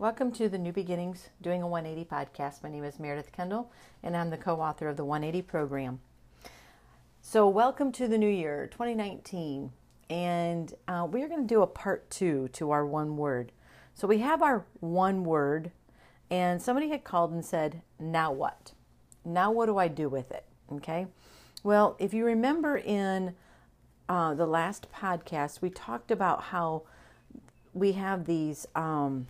Welcome to the New Beginnings Doing a 180 podcast. My name is Meredith Kendall, and I'm the co author of the 180 program. So, welcome to the new year, 2019, and uh, we are going to do a part two to our one word. So, we have our one word, and somebody had called and said, Now what? Now, what do I do with it? Okay. Well, if you remember in uh, the last podcast, we talked about how we have these. Um,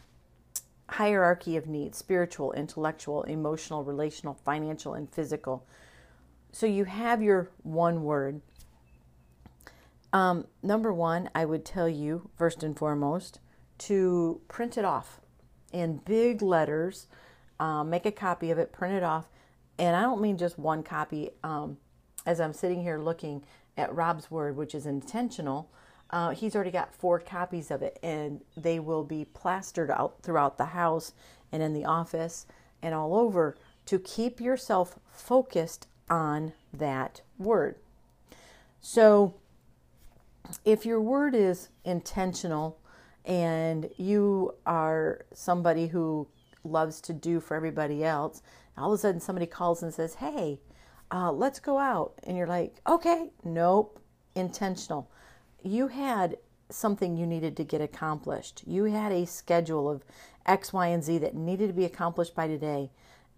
hierarchy of needs spiritual, intellectual, emotional, relational, financial, and physical. So you have your one word. Um, number one, I would tell you, first and foremost, to print it off in big letters, um, make a copy of it, print it off. And I don't mean just one copy. Um, as I'm sitting here looking at Rob's word, which is intentional, uh, he's already got four copies of it, and they will be plastered out throughout the house and in the office and all over to keep yourself focused on that word. So, if your word is intentional and you are somebody who loves to do for everybody else, all of a sudden somebody calls and says, Hey, uh, let's go out. And you're like, Okay, nope, intentional you had something you needed to get accomplished. You had a schedule of X, Y, and Z that needed to be accomplished by today.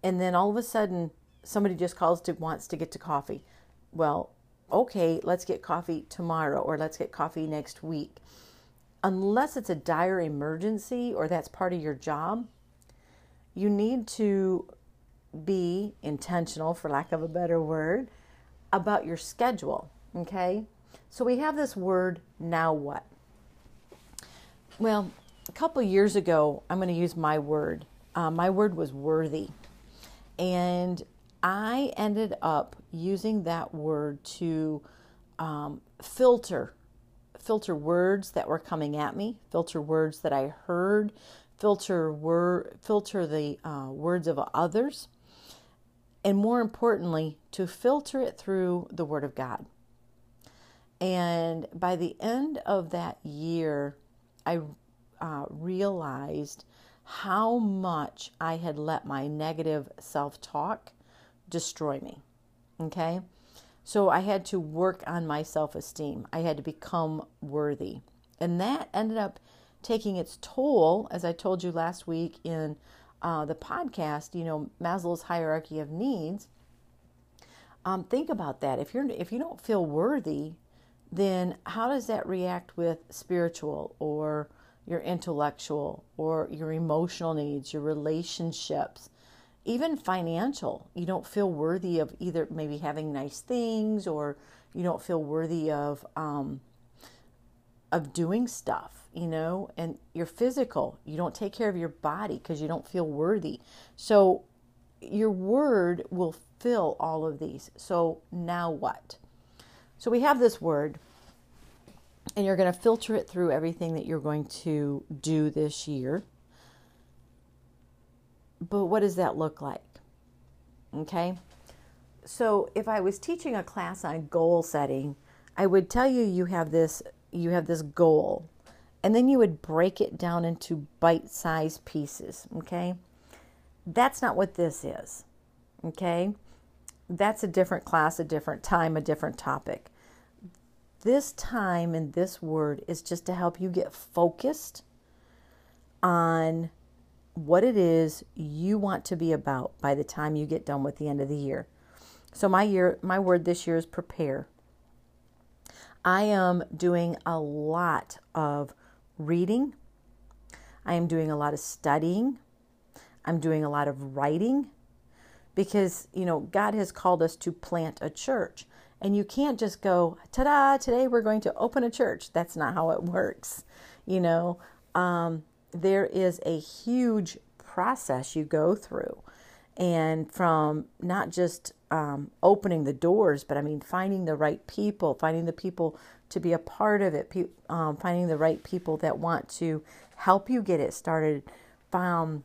And then all of a sudden, somebody just calls to wants to get to coffee. Well, okay, let's get coffee tomorrow or let's get coffee next week. Unless it's a dire emergency or that's part of your job, you need to be intentional, for lack of a better word, about your schedule. Okay? So we have this word, now what? Well, a couple years ago, I'm going to use my word. Uh, my word was worthy. And I ended up using that word to um, filter filter words that were coming at me, filter words that I heard, filter word, filter the uh, words of others, and more importantly, to filter it through the Word of God. And by the end of that year, I uh, realized how much I had let my negative self talk destroy me. Okay? So I had to work on my self esteem. I had to become worthy. And that ended up taking its toll, as I told you last week in uh, the podcast, you know, Maslow's hierarchy of needs. Um, think about that. If you're if you don't feel worthy, then how does that react with spiritual or your intellectual or your emotional needs, your relationships, even financial? You don't feel worthy of either maybe having nice things or you don't feel worthy of um, of doing stuff, you know, and your physical, you don't take care of your body because you don't feel worthy. So your word will fill all of these. So now what? So we have this word, and you're going to filter it through everything that you're going to do this year. But what does that look like? Okay. So if I was teaching a class on goal setting, I would tell you you have this you have this goal and then you would break it down into bite-sized pieces, okay? That's not what this is. Okay? That's a different class, a different time, a different topic. This time and this word is just to help you get focused on what it is you want to be about by the time you get done with the end of the year. So my year my word this year is prepare. I am doing a lot of reading. I am doing a lot of studying. I'm doing a lot of writing because, you know, God has called us to plant a church. And you can't just go, ta da, today we're going to open a church. That's not how it works. You know, um, there is a huge process you go through. And from not just um, opening the doors, but I mean, finding the right people, finding the people to be a part of it, pe- um, finding the right people that want to help you get it started, um,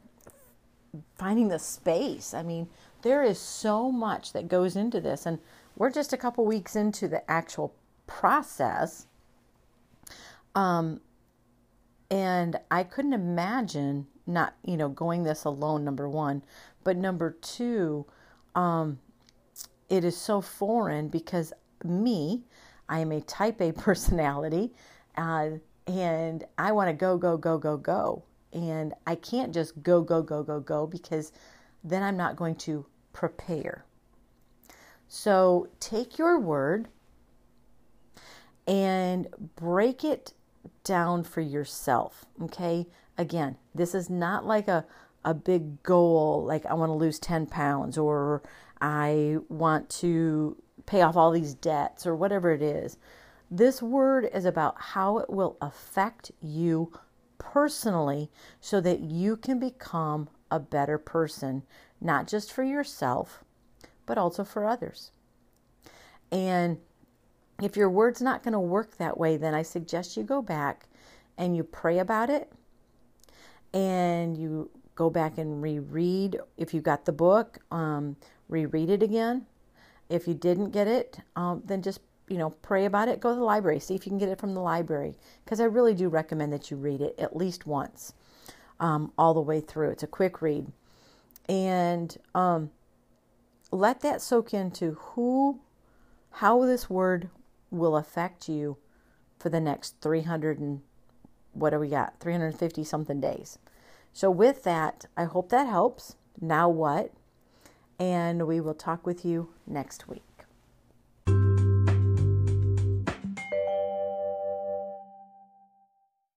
finding the space. I mean, there is so much that goes into this, and we're just a couple weeks into the actual process. Um, and I couldn't imagine not, you know, going this alone, number one. But number two, um, it is so foreign because me, I am a type A personality, uh, and I want to go, go, go, go, go. And I can't just go, go, go, go, go because then I'm not going to prepare. So take your word and break it down for yourself. Okay. Again, this is not like a, a big goal, like I want to lose 10 pounds or I want to pay off all these debts or whatever it is. This word is about how it will affect you personally so that you can become a better person, not just for yourself, but also for others. And if your word's not going to work that way, then I suggest you go back and you pray about it and you go back and reread. If you got the book um, reread it again. If you didn't get it um, then just you know pray about it. Go to the library see if you can get it from the library because i really do recommend that you read it at least once um, all the way through. It's a quick read. And um, let that soak into who how this word will affect you for the next 300 and what do we got? 350 something days. So with that i hope that helps. Now what? And we will talk with you next week